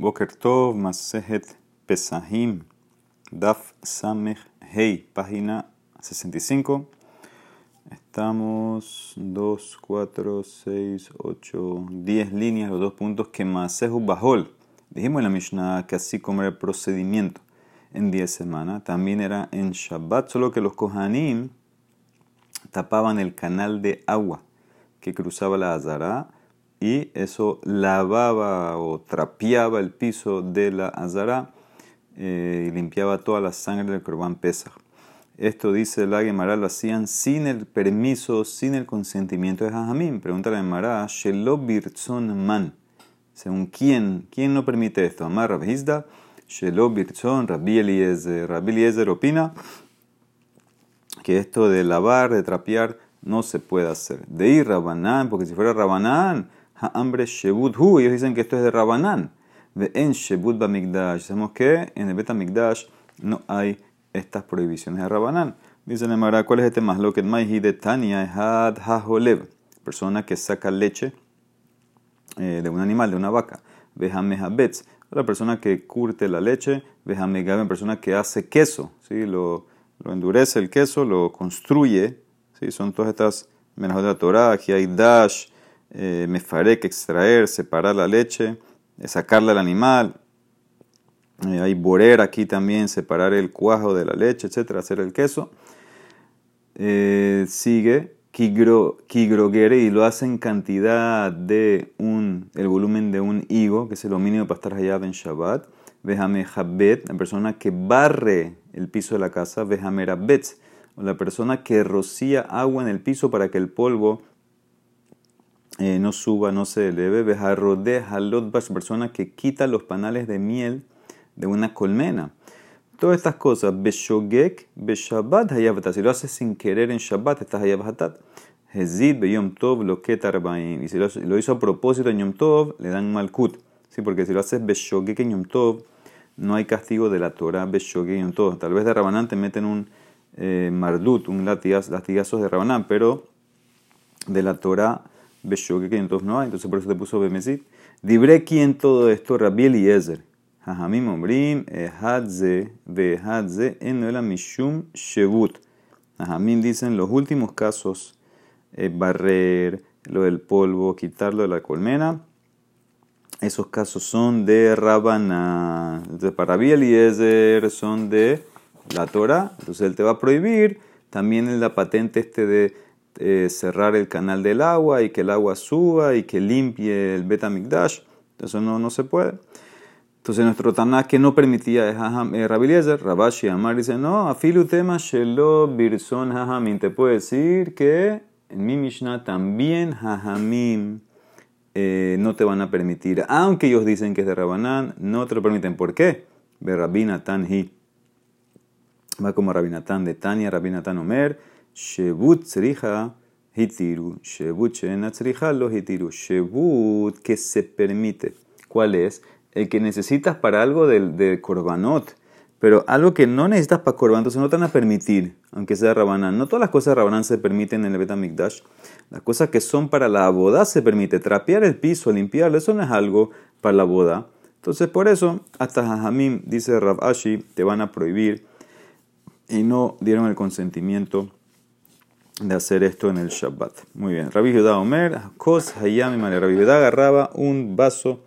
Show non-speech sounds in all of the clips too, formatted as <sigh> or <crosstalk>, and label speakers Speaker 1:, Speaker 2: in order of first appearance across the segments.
Speaker 1: Boker Tov, Masejet Pesahim, Daf Samech Hei, página 65. Estamos 2, 4, 6, 8, 10 líneas, los dos puntos que Masehu Bajol. Dijimos en la Mishnah que así como era el procedimiento en 10 semanas, también era en Shabbat, solo que los Kohanim tapaban el canal de agua que cruzaba la Azara y eso lavaba o trapeaba el piso de la Azara eh, y limpiaba toda la sangre del Corban Pesach. Esto dice la Gemara, lo hacían sin el permiso, sin el consentimiento de Jajamín. Pregunta la Gemara, Shelo Birtzon Man. Según quién, quién no permite esto. Amar Rabhizda, Shelo Birtzon, Rabbi Eliezer. Rabbi Eliezer opina que esto de lavar, de trapear, no se puede hacer. De ir Rabanán, porque si fuera Rabanán, hambre Shebut Hu, ellos dicen que esto es de Rabanán. En Shebut Bamigdash. Sabemos que en el Betamigdash no hay estas prohibiciones de Rabanán. Dice Nemara, ¿cuál es este más? Lo que es de Tania, Had Hajolev, persona que saca leche eh, de un animal, de una vaca. Vejamehabetz, la persona que curte la leche. Vejamegaben, persona que hace queso, ¿sí? lo, lo endurece el queso, lo construye. ¿sí? Son todas estas menos de la Torah. Aquí hay dash, eh, mefarek, extraer, separar la leche, sacarla al animal. Eh, hay borer aquí también, separar el cuajo de la leche, etcétera, hacer el queso. Eh, sigue kigrogere y lo hace en cantidad de un, el volumen de un higo, que es lo mínimo para estar allá en Shabbat. Vejame habet, la persona que barre el piso de la casa. Vejame rabetz, la persona que rocía agua en el piso para que el polvo eh, no suba, no se eleve. Vejarrode halot persona que quita los panales de miel de una colmena. Todas estas cosas, Beshogek, Beshabbat Hayavatat. Si lo haces sin querer en Shabbat, estás Hayavatat. Hezid Beyom Tov lo que Y si lo hizo a propósito en Yom Tov, le dan Malkut. ¿Sí? Porque si lo haces Beshogek en Yom Tov, no hay castigo de la Torah Beshogek en Yom Tov. Tal vez de Rabanán te meten un eh, Mardut, un latigazo, latigazos de Rabanán, pero de la Torah Beshogek en Yom Tov no hay. Entonces por eso te puso Bemezid. Dibre en todo esto, Rabbi Eliezer. Jajamim Ombrim, Ehadze, Behadze, Enoela Mishum Shebut. Jajamim dicen los últimos casos, eh, barrer, lo del polvo, quitarlo de la colmena. Esos casos son de Rabana. Entonces, para Eliezer son de la Torah. Entonces, él te va a prohibir. También en la patente este de eh, cerrar el canal del agua y que el agua suba y que limpie el Betamikdash. Eso no, no se puede. Entonces nuestro Tanakh que no permitía es eh, Rabashi Amar dice, no, afilu tema shelo birson hajamim. Te puedo decir que en mi Mishnah también hajamim eh, no te van a permitir. Aunque ellos dicen que es de Rabanán, no te lo permiten. ¿Por qué? De Rabinatan hi. Va como Rabinatan de Tania, Rabinatan Omer, Shebut tzriha hitiru, Shebut shena lo hitiru. Shebut que se permite. ¿Cuál es? el que necesitas para algo del, de Corbanot, pero algo que no necesitas para Corban, entonces no te van a permitir, aunque sea Rabanán. No todas las cosas de Rabanán se permiten en el Betamikdash. Las cosas que son para la boda se permite. Trapear el piso, limpiarlo, eso no es algo para la boda. Entonces, por eso, hasta Jajamim, dice Rav Ashi, te van a prohibir y no dieron el consentimiento de hacer esto en el Shabbat. Muy bien. Rabbi Judá Omer, Kos Hayami Rabbi Judá agarraba un vaso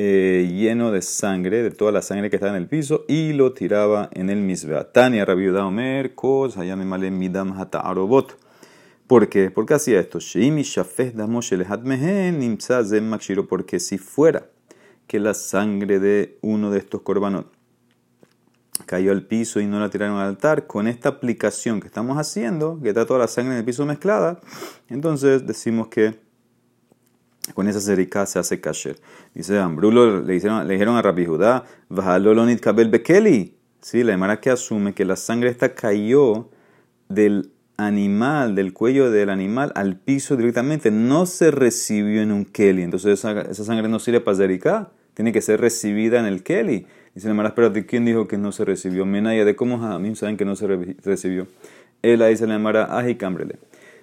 Speaker 1: eh, lleno de sangre, de toda la sangre que estaba en el piso, y lo tiraba en el misbea. Tania Rabiuda Omer, Kos, Hayame Midam Hata Arobot. ¿Por qué? Porque hacía esto. Porque si fuera que la sangre de uno de estos corbanos cayó al piso y no la tiraron al altar, con esta aplicación que estamos haciendo, que está toda la sangre en el piso mezclada, entonces decimos que con esa cericá se hace kasher. Dice Ambrulo, le, hicieron, le dijeron a Rabbi Judá, Vajalolonit kabel bekeli. Sí, la demara que asume que la sangre esta cayó del animal, del cuello del animal al piso directamente, no se recibió en un keli. Entonces esa, sangre no sirve para cericá, tiene que ser recibida en el keli. Dice la demara, pero quién dijo que no se recibió? Menaya de cómo saben que no se recibió. Él dice la demara, aji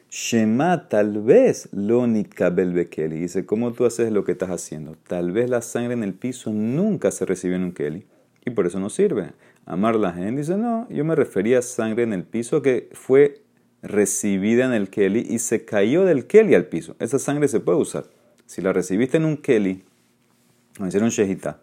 Speaker 1: Shema, tal vez lo nitkabel bekeli. Dice, ¿cómo tú haces lo que estás haciendo? Tal vez la sangre en el piso nunca se recibió en un keli y por eso no sirve. Amar la gente dice, no, yo me refería a sangre en el piso que fue recibida en el keli y se cayó del keli al piso. Esa sangre se puede usar. Si la recibiste en un keli, me hicieron shejita,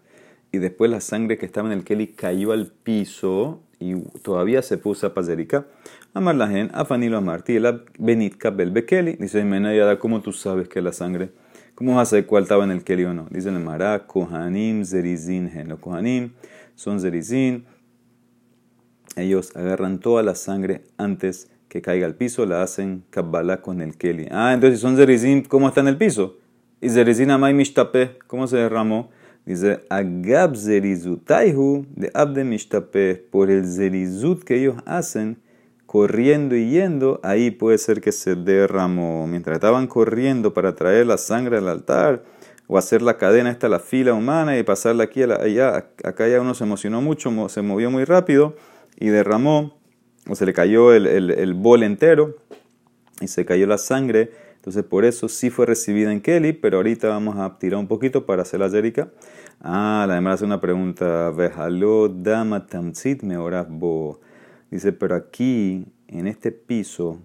Speaker 1: y después la sangre que estaba en el keli cayó al piso y todavía se puso para zerika. Amar la gente, afanilo amarti, la benitka belbekeli. Dice, Menayada, ¿cómo tú sabes que la sangre? ¿Cómo vas a saber cuál estaba en el keli o no? Dice el Mará, Kohanim zerizin gen. Los Kohanim son zerizin. Ellos agarran toda la sangre antes que caiga al piso, la hacen kabbalah con el keli. Ah, entonces si son zerizin, ¿cómo está en el piso? Y zerizin amay mishtape, ¿cómo se derramó? Dice, agab zerizutaihu de abde mishtape, por el zerizut que ellos hacen, corriendo y yendo, ahí puede ser que se derramó. Mientras estaban corriendo para traer la sangre al altar, o hacer la cadena esta, la fila humana, y pasarla aquí, allá, acá ya uno se emocionó mucho, se movió muy rápido, y derramó, o se le cayó el, el, bol entero, y se cayó la sangre, entonces por eso sí fue recibida en Kelly, pero ahorita vamos a tirar un poquito para hacer la Jerica. Ah, la demás hace una pregunta. Vejalo dama tamzit me bo. Dice, pero aquí, en este piso,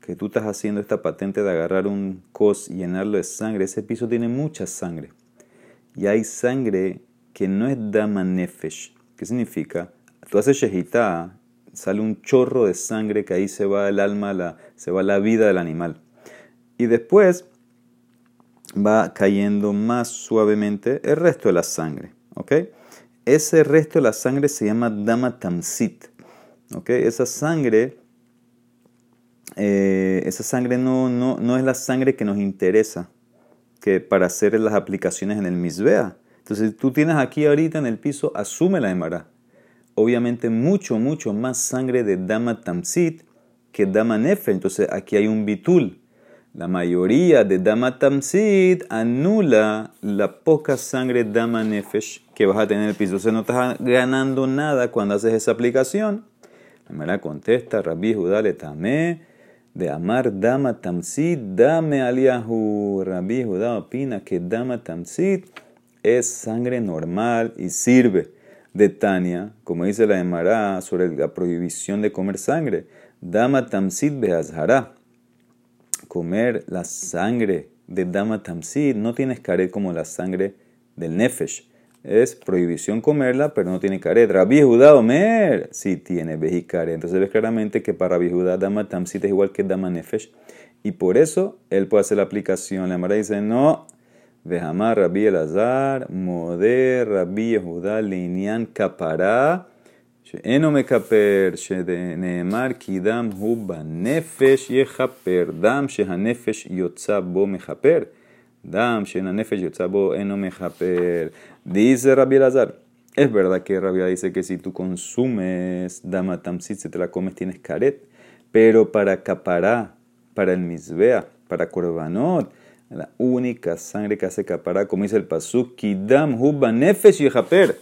Speaker 1: que tú estás haciendo esta patente de agarrar un cos y llenarlo de sangre, ese piso tiene mucha sangre. Y hay sangre que no es dama nefesh. ¿Qué significa? Tú haces shejitá, sale un chorro de sangre que ahí se va el alma, la, se va la vida del animal y después va cayendo más suavemente el resto de la sangre. ¿ok? Ese resto de la sangre se llama dama tamsit. ¿ok? Esa sangre, eh, esa sangre no, no, no, es la sangre que nos interesa que para hacer las aplicaciones en el misbea. Entonces, tú tienes aquí ahorita en el piso, asume la emara. Obviamente, mucho, mucho más sangre de dama tamsit que dama nefe. Entonces, aquí hay un bitul. La mayoría de Dama Tamsid anula la poca sangre Dama Nefesh que vas a tener en el piso. O sea, no estás ganando nada cuando haces esa aplicación. La mera contesta, Rabbi Judá le tamé de amar Dama Tamsid, dame aliahu. Rabbi Judá opina que Dama Tamsid es sangre normal y sirve de Tania, como dice la Emara sobre la prohibición de comer sangre. Dama Tamsid Beazhará comer la sangre de Dama Tamsid no tiene caret como la sangre del Nefesh. Es prohibición comerla, pero no tiene caret. Rabbi Judá Omer sí tiene vejicaret. Entonces ves claramente que para Rabbi Judá Dama Tamsid es igual que Dama Nefesh. Y por eso él puede hacer la aplicación. La Mara dice, no, Vejamar Rabbi Elazar, Moder Rabbi Judá Linian Kapará. שאינו מכפר, שנאמר כי דם הוא בנפש יכפר, דם שהנפש יוצא בו מכפר, דם שהנפש יוצא בו אינו מכפר. Dice Rabbi Elazar, es verdad que Rabbi dice que si tú consumes dama tamsit, si te la comes tienes caret, pero para capará, para el misbea, para korbanot, la única sangre que hace capará, como dice el pasuk, kidam hu banefesh yechaper,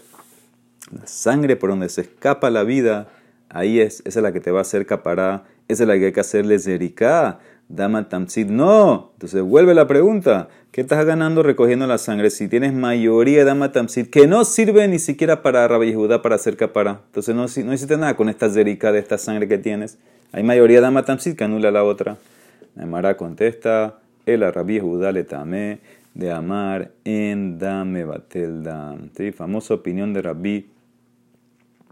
Speaker 1: la sangre por donde se escapa la vida, ahí es, esa es la que te va a hacer capará, esa es la que hay que hacerle zericá, dama tamsid, no. Entonces vuelve la pregunta, ¿qué estás ganando recogiendo la sangre si tienes mayoría de dama tamsid que no sirve ni siquiera para Rabbi Judá para hacer capará? Entonces no, no hiciste nada con esta zericá de esta sangre que tienes. Hay mayoría de dama tamsid que anula la otra. Mara contesta, el Rabbi Judá le tamé de amar en dame batel dam. Famosa opinión de Rabbi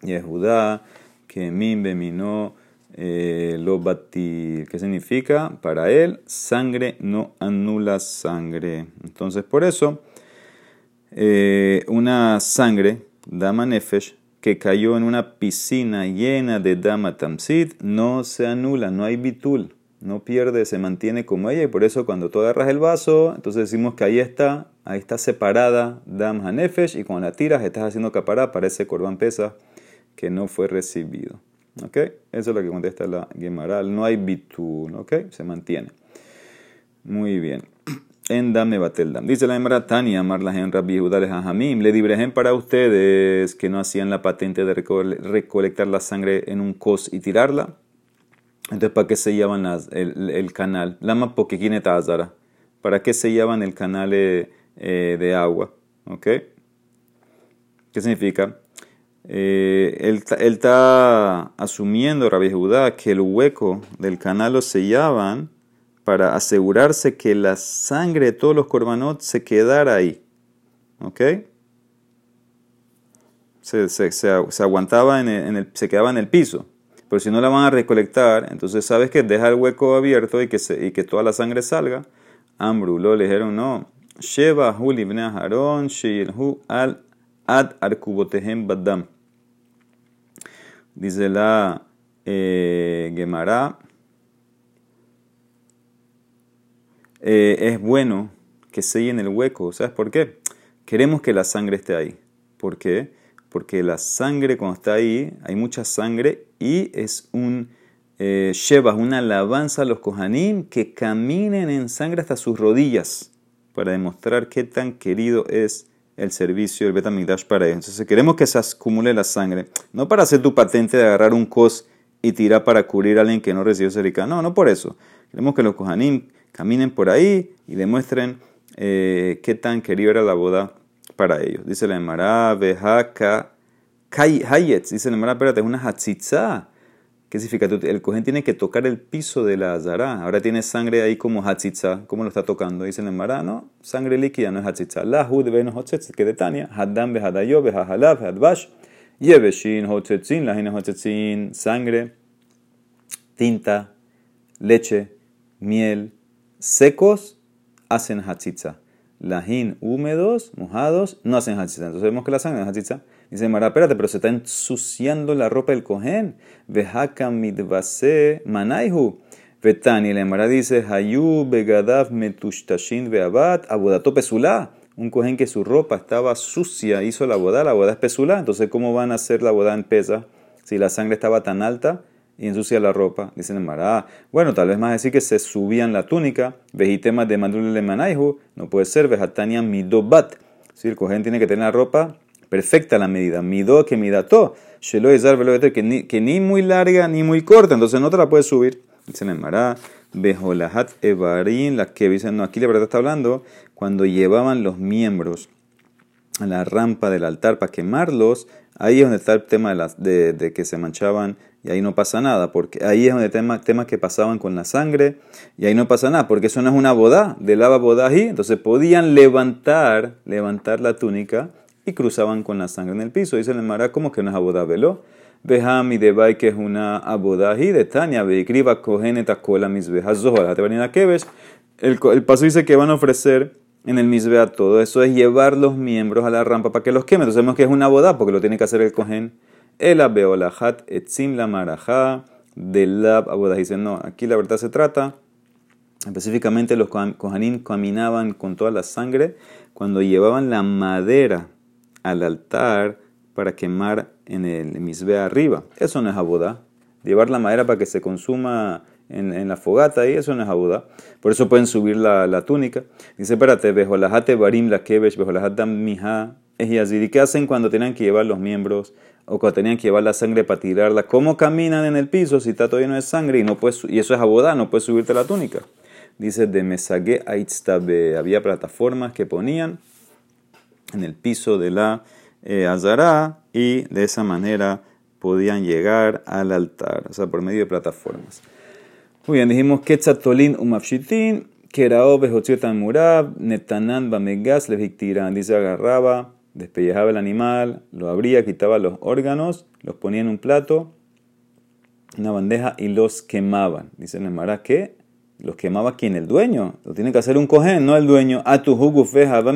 Speaker 1: Yehudá, que min beminó eh, lo batir. ¿Qué significa? Para él, sangre no anula sangre. Entonces, por eso, eh, una sangre, dama nefesh, que cayó en una piscina llena de dama tamsid, no se anula, no hay bitul, no pierde, se mantiene como ella. Y por eso, cuando tú agarras el vaso, entonces decimos que ahí está, ahí está separada dama nefesh, y cuando la tiras, estás haciendo capará, parece corban pesa que no fue recibido. ¿Ok? Eso es lo que contesta la Gemaral. No hay bitul, ¿ok? Se mantiene. Muy bien. <clears throat> En Dame Bateldam. Dice la Gemara Tania, Marla en Rabbi Jajamim. Le dibrehen para ustedes que no hacían la patente de recolectar la sangre en un cos y tirarla. Entonces, ¿para qué sellaban las, el, el, canal? Lama pokekineta azara. ¿Para qué sellaban el canal eh, de agua? ¿Ok? ¿Qué significa? Eh, él, está asumiendo, Rabbi Judá, que el hueco del canal lo sellaban para asegurarse que la sangre de todos los korbanot se quedara ahí. ¿Ok? Se, se, se, aguantaba en el, se quedaba en el piso. Pero si no la van a recolectar, entonces sabes que deja el hueco abierto y que, y que toda la sangre salga. Ambru lo le dijeron no. Sheba hu Haron hu al ad arkubotehem badam. Dice la eh, Gemara. Eh, es bueno que sellen el hueco. ¿Sabes por qué? Queremos que la sangre esté ahí. ¿Por qué? Porque la sangre cuando está ahí, hay mucha sangre y es un eh, una alabanza a los Kohanim que caminen en sangre hasta sus rodillas para demostrar qué tan querido es el servicio del Betamigdash para ellos. Entonces queremos que se acumule la sangre, no para hacer tu patente de agarrar un cos y tirar para cubrir a alguien que no recibió cerca. No, no por eso. Queremos que los Kohanim caminen por ahí y demuestren eh, qué tan querido era la boda para ellos. Dice la Emara, Behaka, Hayetz. Dice la Emara, espérate, es una hatzitza. ¿Qué significa? El cohen tiene que tocar el piso de la azara. Ahora tiene sangre ahí como hatzitza. ¿Cómo lo está tocando? Dice el Emara, no, sangre líquida no es hatzitza. La hud ben hotzetz, que de Tania, haddam behadayo behahalav hadbash, yeveshin hotzetzin, la hotzetzin, sangre, tinta, leche, miel, secos, hacen hatzitza. Lajín húmedos, mojados, no hacen hatzitza. Entonces vemos que la sangre es hatzitza. Dice Mara, espérate, pero se está ensuciando la ropa del cohen. Vejaka midvase manaihu. Vetani, la Mara dice, Hayu begadav metushtashin veabat, abodato pesulá. Un cohen que su ropa estaba sucia, hizo la boda, la boda es pesulá. Entonces, ¿cómo van a hacer la boda en pesa si la sangre estaba tan alta? y ensucia la ropa. Dice Mara, bueno, tal vez más decir que se subían la túnica, vejitemas de mandule manaihu, no puede ser, vejatania midobat. Si el cohen tiene que tener la ropa perfecta la medida. Midó que midató. Shelo que ni, que ni muy larga ni muy corta, entonces no te la puedes subir. Dice el Mará, Bejolahat Evarin, la que dicen, no, aquí la verdad está hablando, cuando llevaban los miembros a la rampa del altar para quemarlos, ahí es donde está el tema de, las, de, que se manchaban y ahí no pasa nada, porque ahí es donde tema temas que pasaban con la sangre y ahí no pasa nada, porque eso no es una boda, de lava bodají, entonces podían levantar, levantar la túnica y cruzaban con la sangre en el piso. Dice el Mara, como que no es abodá velo. Behami de Bay, que es una abodají de Tania, Beikriba, Koheneta, Kola, Misbeja, Zohar, ¿Qué ves? El, el paso dice que van a ofrecer en el Misbea todo. Eso es llevar los miembros a la rampa para que los quemen. Entonces vemos que es una boda porque lo tiene que hacer el Kohen. El Abeolahat, Etzim la Marajá, de Lab abodah. Dice, no, aquí la verdad se trata. Específicamente los Kohanim caminaban con toda la sangre cuando llevaban la madera al altar para quemar en el misbea arriba. Eso no es abodá. Llevar la madera para que se consuma en, la fogata y eso no es abodá. Por eso pueden subir la, túnica. Dice, espérate, bejolajate barim la kebesh, bejolajadam mija. ¿Y qué hacen cuando tenían que llevar los miembros o cuando tenían que llevar la sangre para tirarla? ¿Cómo caminan en el piso si está todo lleno de sangre y, no puedes, y eso es abodá, no puedes subirte la túnica? Dice, de mesague aitztabe. Había plataformas que ponían en el piso de la eh, azara y de esa manera podían llegar al altar, o sea, por medio de plataformas. Muy bien, dijimos Quetzatolin umafshitin, Kerao behotiotan murab, Netanan bamegas levictiran. Dice, agarraba, despellejaba el animal, lo abría, quitaba los órganos, los ponía en un plato, una bandeja y los quemaban. Dice el Mara que los quemaba quien, el dueño. Lo tiene que hacer un cojín, no el dueño. A tu jugo feja, va.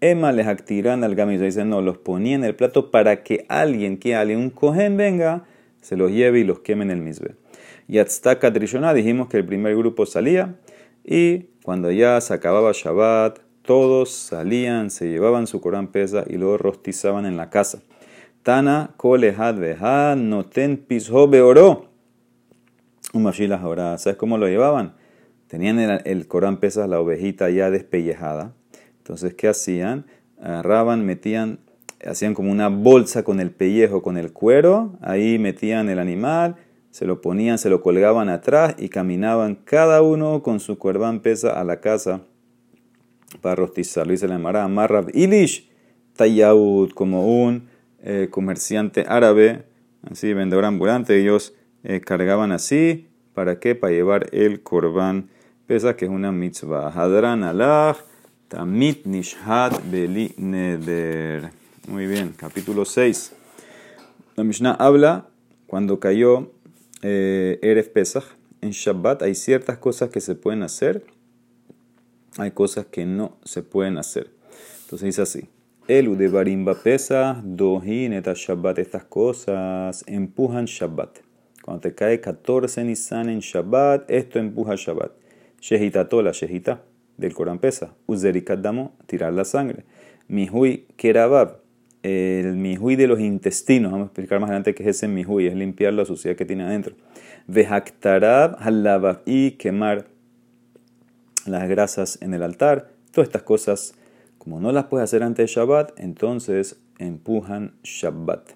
Speaker 1: Emma les actiran al gamizo. Dicen, no, los ponía en el plato para que alguien, que alguien, un cohen venga, se los lleve y los queme en el misbe. Y hasta Trishona dijimos que el primer grupo salía y cuando ya se acababa Shabbat, todos salían, se llevaban su Corán pesa y luego rostizaban en la casa. Tana kolehad vehad noten pisho beoró. ¿sabes cómo lo llevaban? Tenían el, Corán pesas, la ovejita ya despellejada entonces, ¿qué hacían? Agarraban, metían, hacían como una bolsa con el pellejo, con el cuero, ahí metían el animal, se lo ponían, se lo colgaban atrás y caminaban cada uno con su corbán pesa a la casa para rostizarlo. Y se le llamará Marrab Ilish Tayaud, como un eh, comerciante árabe, así vendedor ambulante. Ellos eh, cargaban así, ¿para qué? Para llevar el corbán pesa, que es una mitzvah. Hadran alach, tamit nishad beli neder. Muy bien, capítulo 6. La Mishnah habla cuando cayó eh, Erev Pesach. En Shabbat hay ciertas cosas que se pueden hacer, hay cosas que no se pueden hacer. Entonces dice así. El de Barimba Pesach, Dohin et Shabbat, estas cosas empujan Shabbat. Cuando te cae 14 Nisan en Shabbat, esto empuja Shabbat. Shehitato, la Shehita del Corán pesa. Uzerikat Damo, tirar la sangre. Mihui Kerabab, el mihui de los intestinos. Vamos a explicar más adelante qué es ese mihui, es limpiar la suciedad que tiene adentro. Vehaktarab halabab y quemar las grasas en el altar. Todas estas cosas, como no las puedes hacer antes de Shabbat, entonces empujan Shabbat.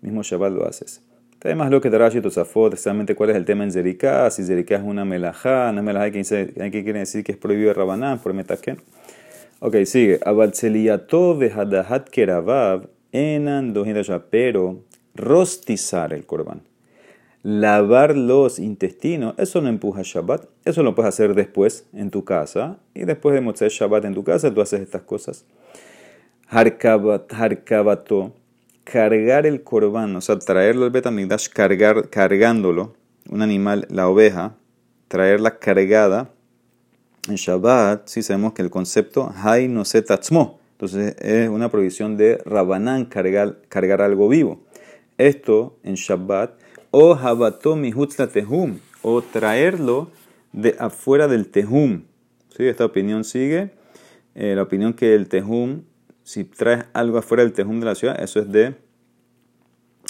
Speaker 1: Mismo Shabbat lo haces. Además, lo que te Rashi Tosafot, exactamente cuál es el tema en Zerika, si Zerika es una melajá, una melajá que, quiere decir que es prohibido de Rabanán, por Metaken. Ok, sigue. Abalceliato hadahat kerabav enan pero rostizar el korban. Lavar los intestinos, eso no empuja Shabbat. Eso lo puedes hacer después en tu casa. Y después de Motzei Shabbat en tu casa, tú haces estas cosas. Harkabato, cargar el korban, o sea, traerlo al Betamigdash, cargar, cargándolo, un animal, la oveja, traerla cargada en Shabbat sí sabemos que el concepto hay no se tatzmo. Entonces es una prohibición de Rabanán cargar, cargar algo vivo. Esto en Shabbat, o habato tehum, o traerlo de afuera del tehum. ¿Sí? Esta opinión sigue. Eh, la opinión que el tehum, si traes algo afuera del tehum de la ciudad, eso es de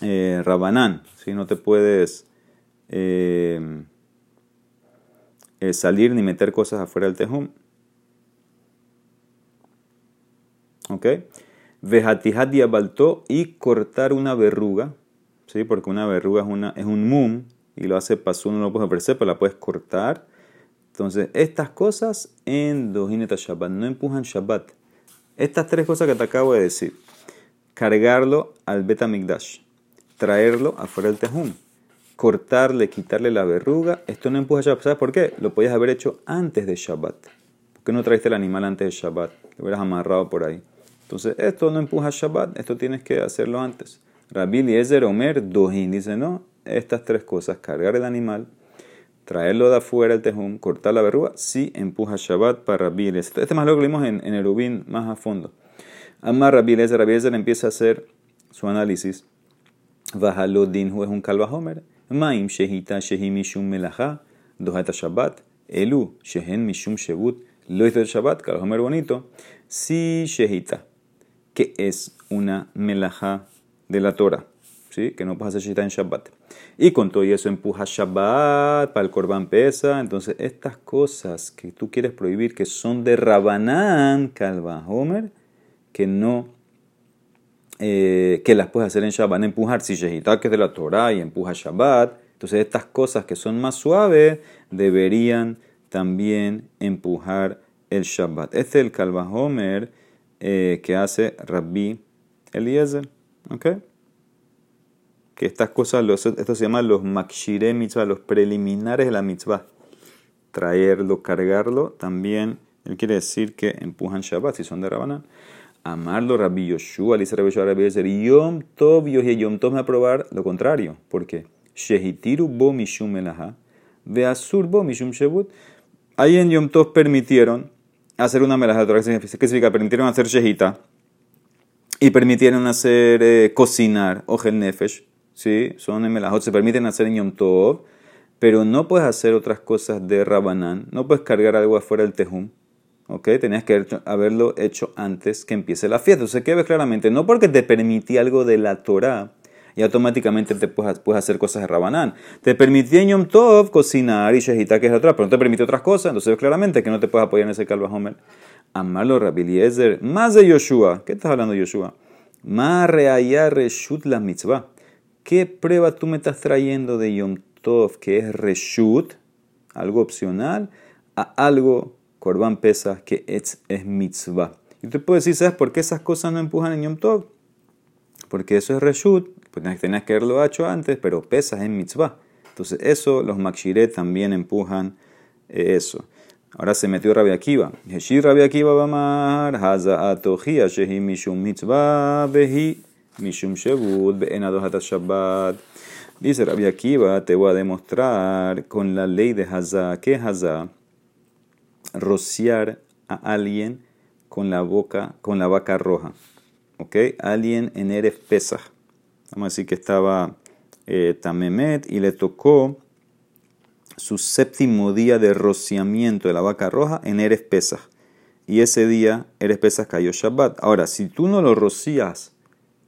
Speaker 1: eh, Rabanán. Si no te puedes. Eh, eh, salir ni meter cosas afuera del tejum. ¿Ok? Vejatihat diabaltó y cortar una verruga, ¿sí? Porque una verruga es, una, es un mum y lo hace uno no lo puede ofrecer, pero la puedes cortar. Entonces, estas cosas en Dojineta Shabbat no empujan Shabbat. Estas tres cosas que te acabo de decir: cargarlo al Betamigdash, traerlo afuera del Tejum cortarle, quitarle la verruga, esto no empuja Shabbat. ¿Sabes por qué? Lo podías haber hecho antes de Shabbat. ¿Por qué no traiste el animal antes de Shabbat? Lo hubieras amarrado por ahí. Entonces, esto no empuja Shabbat, esto tienes que hacerlo antes. Rabbi Eliezer Omer Dohin dice, no, estas tres cosas, cargar el animal, traerlo de afuera el tejum, cortar la verruga, sí empuja Shabbat para Rabbi Eliezer. Este más lo que vimos en, en Erubín más a fondo. Amar Rabbi Eliezer empieza a hacer su análisis. Dinhu es un Homer. Maim shehita shehi mishum melacha, dojata Shabbat, elu shehen mishum shebut, lo hizo el Shabbat, Homer bonito. Si shehita, que es una melaja de la Torah, que no pasa shehita en Shabbat. Y con todo eso empuja Shabbat para el Corban pesa. Entonces, estas cosas que tú quieres prohibir, que son de Rabanán, Calva Homer, que no eh, que las puedes hacer en Shabbat, empujar si que es de la Torah, y empuja Shabbat. Entonces estas cosas que son más suaves deberían también empujar el Shabbat. Este es el Kalvahomer eh, que hace Rabbi Eliezer. ¿Ok? Que estas cosas, los, esto se llama los makshire mitzvah, los preliminares de la mitzvah. Traerlo, cargarlo, también, él quiere decir que empujan Shabbat si son de Rabanán. Amarlo Rabbi Yoshua, dice Rabbi Yoshua, Rabbi Yoshua, Yom Tov, Yom Tov me va a probar lo contrario. ¿Por qué? Shehitiru bo mishum melaha, veasur bo mishum shebut. Ahí en Yom Tov permitieron hacer una melaha, ¿qué significa? Permitieron hacer shehita y permitieron hacer eh, cocinar, ojel nefesh, ¿sí? Son en melahot, se permiten hacer en Yom Tov, pero no puedes hacer otras cosas de Rabanán, no puedes cargar algo afuera del tejum. ¿ok? Tenías que haberlo hecho antes que empiece la fiesta. Entonces, ¿qué ves claramente? No porque te permití algo de la Torah y automáticamente te puedes, hacer cosas de Rabanán. Te permití en Yom Tov cocinar y Shehita, que es otra, pero no te permite otras cosas. Entonces, claramente que no te puedes apoyar en ese Calva Homer. Amarlo, Rabbi Eliezer, más de Yoshua. ¿Qué estás hablando Yoshua? Más reshut la mitzvah. ¿Qué prueba tú me estás trayendo de Yom Tov, que es Reshut, algo opcional, a algo, Korban Pesach, que es, es mitzvah. Y te puedo decir, ¿sabes por qué esas cosas no empujan en Yom Tov? Porque eso es Reshut, pues tenías que haberlo hecho antes, pero Pesach es mitzvah. Entonces eso, los Makshire también empujan eso. Ahora se metió Rabbi Akiva. Heshir Rabbi Akiva Bamar, Haza Atohia, Shehi Mishum Mitzvah, Behi Mishum Shevud, Shabbat. Dice Rabbi Akiva, te voy a demostrar con la ley de Haza. ¿Qué es Haza? Rociar a alguien con la boca, con la vaca roja. ¿Ok? Alguien en Erev Pesach. Vamos a decir que estaba Tamemet y le tocó su séptimo día de rociamiento de la vaca roja en Eres Pesach. Y ese día Eres Pesach cayó Shabbat. Ahora, si tú no lo rocías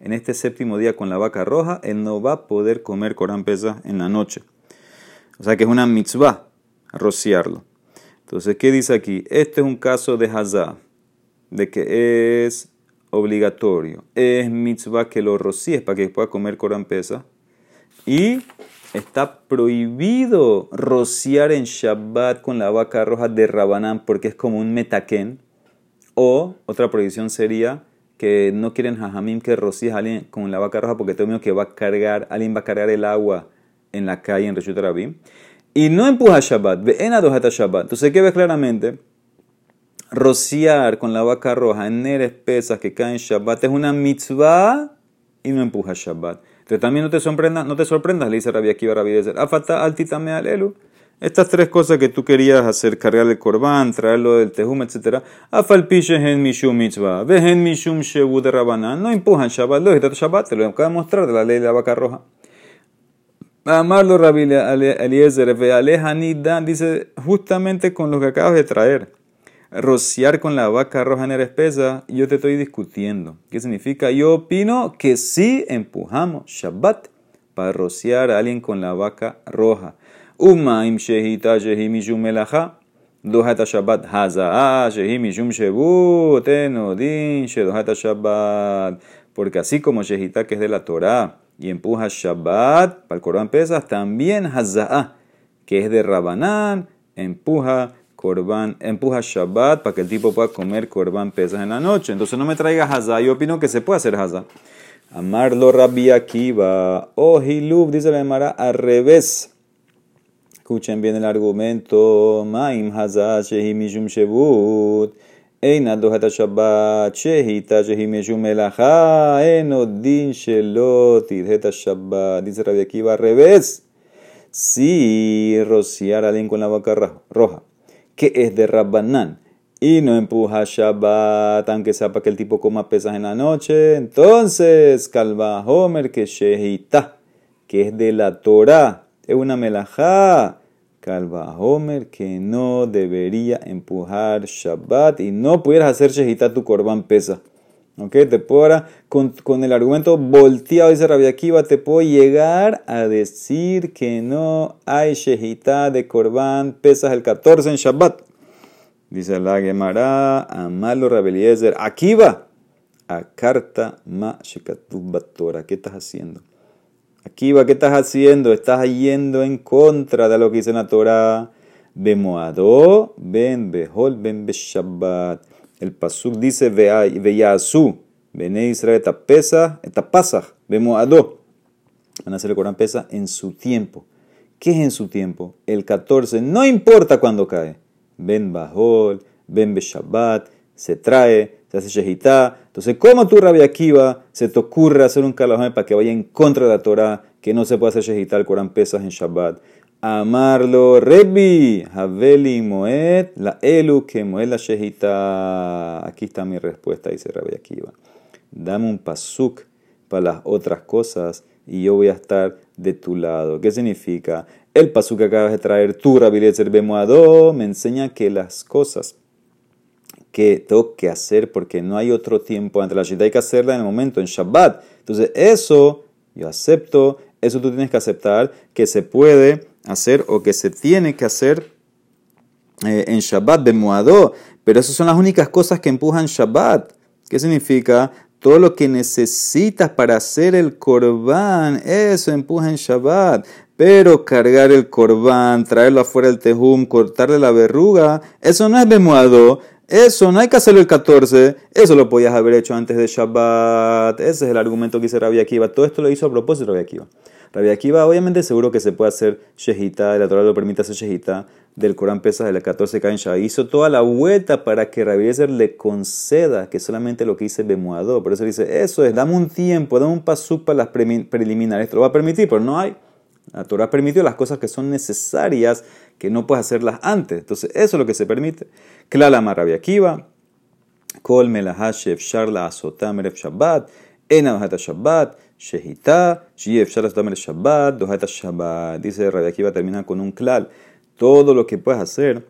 Speaker 1: en este séptimo día con la vaca roja, él no va a poder comer Corán Pesach en la noche. O sea que es una mitzvah rociarlo. Entonces, ¿qué dice aquí? Este es un caso de Hazá, de que es obligatorio. Es mitzvah que lo rocíes para que pueda comer Corán Pesach. Y está prohibido rociar en Shabbat con la vaca roja de Rabanán porque es como un metaquén. O otra prohibición sería que no quieren jajamim que rocíes a alguien con la vaca roja porque tengo miedo que va a cargar, alguien va a cargar el agua en la calle en Reshut Rabim. Y no empuja Shabbat, ve en Shabbat. Entonces, ¿qué ves claramente? Rociar con la vaca roja en neres pesas que caen en Shabbat es una mitzvah y no empuja Shabbat. Entonces también no te sorprendas, no te sorprendas, le dice Rabbi Akiva Rabbi Dezer. Afata altitame alelu. Estas tres cosas que tú querías hacer, cargar el corbán, traerlo del tejum, etc. Afalpiche en mishum mitzvah, en mishum shebu de rabanán. No empujan Shabbat, lo Shabbat, te lo acabo de mostrar de la ley de la vaca roja. Amarlo Rabbi Eliezer, ve dice justamente con lo que acabas de traer rociar con la vaca roja en espesa, yo te estoy discutiendo. ¿Qué significa? Yo opino que sí empujamos Shabbat para rociar a alguien con la vaca roja. Uma im shehita shehi mishum dohata Shabbat hazaa shehi mishum shebut, enodin shedohata Shabbat. Porque así como shehita que es de la Torah y empuja Shabbat para el Corán Pesas, también hazaa que es de Rabanán, empuja Corban, empuja Shabbat para que el tipo pueda comer Corban pesas en la noche. Entonces no me traiga Hazá. Yo opino que se puede hacer Hazá. Amarlo Rabbi Akiva. Oh, Hilub, dice la Emara, al revés. Escuchen bien el argumento. Maim Hazá, Shehi Mishum Shebut. Eina Dohata Shabbat. Shehita Shehi Mishum Elaha. Enodin Shelot. Idheta Shabbat. Dice Rabbi Akiva, al revés. Si rociar a alguien con la boca roja que es de Rabbanán y no empuja Shabbat, aunque sea para que el tipo coma pesas en la noche, entonces Kalva Homer que Shehita, que es de la Torah, es una melajá. Kalva Homer que no debería empujar Shabbat y no pudieras hacer Shehita tu corban pesa. ¿Ok? Te puedo con, con, el argumento volteado, dice Rabia Akiva, te puedo llegar a decir que no hay shehita de Corban, pesas el 14 en Shabbat. Dice la Gemara, Amalo Rabeliezer, Akiva, a carta ma Torah. ¿Qué estás haciendo? Akiva, ¿qué estás haciendo? Estás yendo en contra de lo que dice la Torah. Bemoado, ben behol, ben Shabbat. El pasuk dice veyasu, bene Israel pesa, etapasach, bemoado. Van a hacer el Corán pesa en su tiempo. ¿Qué es en su tiempo? El 14, no importa cuándo cae. Ben Bajol, Ben Shabbat, se trae, se hace Shehitá. Entonces, ¿cómo tú, Rabbi Akiva, se te ocurre hacer un calajón para que vaya en contra de la Torah, que no se puede hacer Shehitá el Corán pesas en Shabbat? Amarlo Rebi, Haveli Moed, la Elu que Moed la Shehita. Aquí está mi respuesta, dice Rabbi Akiva. Dame un pasuk para las otras cosas y yo voy a estar de tu lado. ¿Qué significa? El pasuk que acabas de traer tú, Rabbi Bemoado, me enseña que las cosas que tengo que hacer porque no hay otro tiempo ante la Shehita hay que hacerla en el momento, en Shabbat. Entonces, eso yo acepto, eso tú tienes que aceptar que se puede hacer o que se tiene que hacer eh, en Shabbat, Bemuadó. Pero esas son las únicas cosas que empujan Shabbat. ¿Qué significa? todo lo que necesitas para hacer el corbán, eso empuja en Shabbat. Pero cargar el corbán, traerlo afuera del tejum, cortarle la verruga, eso no es bemuado. Eso no hay que hacerlo el 14, eso lo podías haber hecho antes de Shabbat. Ese es el argumento que hizo Rabbi Akiva. Todo esto lo hizo a propósito Rabbi Akiva. Rabbi Akiva, obviamente, seguro que se puede hacer shejita, la Torah lo permite hacer shejita del Corán Pesa de la 14 caen Hizo toda la vuelta para que Rabbi le conceda que solamente lo que hice Bemuadó. Por eso dice, eso es, dame un tiempo, dame un paso para las preliminares. Te lo va a permitir, pero no hay. La Torah permitió las cosas que son necesarias, que no puedes hacerlas antes. Entonces, eso es lo que se permite. Klala Rabbi Akiva, Kol Melahashev Sharla Asotam Shabbat, Ena Shabbat, Shehita, Shief Sharla Asotam Shabbat, Dohata Shabbat. Dice Rabbi Akiva, termina con un klal todo lo que puedes hacer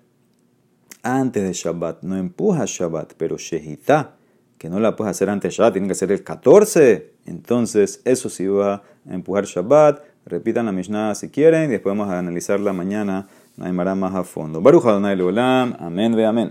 Speaker 1: antes de Shabbat. No empuja Shabbat, pero Shehita, que no la puedes hacer antes de Shabbat, tiene que ser el 14. Entonces, eso sí va a empujar Shabbat. Repitan la Mishnah si quieren y después vamos a analizarla mañana. Naimará más a fondo. Baruch Adonai Leolam. Amén ve amén.